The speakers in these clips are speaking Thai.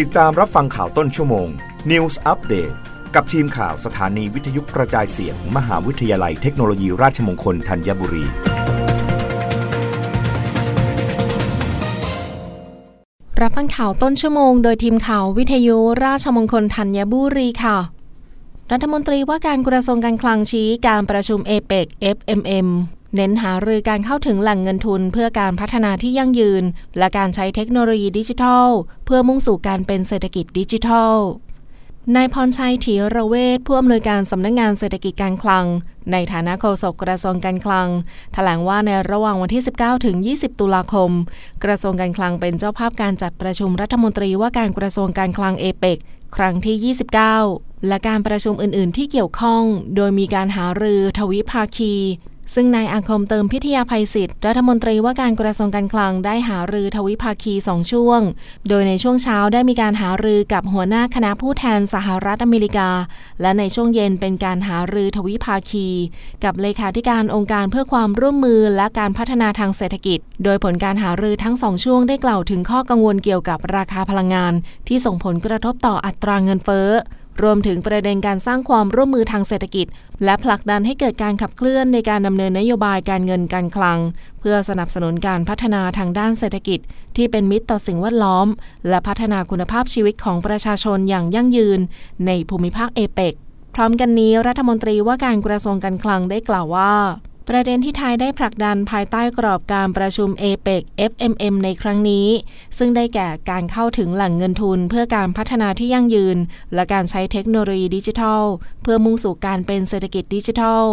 ติดตามรับฟังข่าวต้นชั่วโมง News Update กับทีมข่าวสถานีวิทยุกระจายเสียงมมหาวิทยาลัยเทคโนโลยีราชมงคลธัญบุรี รับฟังข่าวต้นชั่วโมง โดยทีมข่าววิทยุราชมงคลธัญบุรีค่ะ รัฐมนตรีว่าการกระทรวงการคลังชี้การประชุมเอเปก FMM เน้นหารือการเข้าถึงแหล่งเงินทุนเพื่อการพัฒนาที่ยั่งยืน และการใช้เทคโนโลยีดิจิทัล เพื่อมุ่งสู่การเป็นเศรษฐกิจดิจิทัลนายพรชัยถีระเวทผู้อำนวยการสำนักงงานเศรษฐกิจการคลัง ในฐานะโฆษกกระทรวงการคลังแถลงว่าในระหว่างวันที่ 19 ถึง 20 ตุลาคม กระทรวงการคลังเป็นเจ้าภาพการจัดประชุมรัฐมนตรีว่าการกระทรวงการคลังเอเปกครั้งที่ 29 และการประชุมอื่น ๆ ที่เกี่ยวข้อง โดยมีการหารือทวิภาคี ซึ่งนายอาคมเติมพิทยาภัยศิษย์รัฐมนตรีว่าการกระทรวงการคลังได้หารือทวิภาคีสองช่วง โดยในช่วงเช้าได้มีการหารือกับหัวหน้าคณะผู้แทนสหรัฐอเมริกา และในช่วงเย็นเป็นการหารือทวิภาคี กับเลขาธิการองค์การเพื่อความร่วมมือและการพัฒนาทางเศรษฐกิจ โดยผลการหารือทั้งสองช่วงได้กล่าวถึงข้อกังวลเกี่ยวกับราคาพลังงาน ที่ส่งผลกระทบต่ออัตราเงินเฟ้อ รวมถึงประเด็นการสร้างความร่วมมือทางเศรษฐกิจ และผลักดันให้เกิดการขับเคลื่อนในการดำเนินนโยบายการเงินการคลัง เพื่อสนับสนุนการพัฒนาทางด้านเศรษฐกิจ ที่เป็นมิตรต่อสิ่งแวดล้อม และพัฒนาคุณภาพชีวิตของประชาชนอย่างยั่งยืน ในภูมิภาคเอเปกพร้อมกันนี้รัฐมนตรีว่าการกระทรวงการคลังได้กล่าวว่า ประเด็นที่ไทยได้ผลักดันภายใต้กรอบการประชุม APEC FMM ในครั้งนี้ ซึ่งได้แก่การเข้าถึงแหล่งเงินทุนเพื่อการพัฒนาที่ยั่งยืน และการใช้เทคโนโลยีดิจิทัล เพื่อมุ่งสู่การเป็นเศรษฐกิจดิจิทัล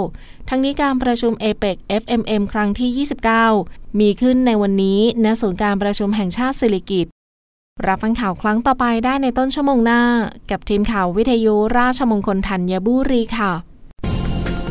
ทั้งนี้การประชุม APEC FMM ครั้งที่ 29 มีขึ้นในวันนี้ณศูนย์การประชุมแห่งชาติสิริกิตรับฟังข่าวครั้งต่อไปได้ในต้นชั่วโมงหน้า กับทีมข่าววิทยุราชมงคลธัญบุรีค่ะ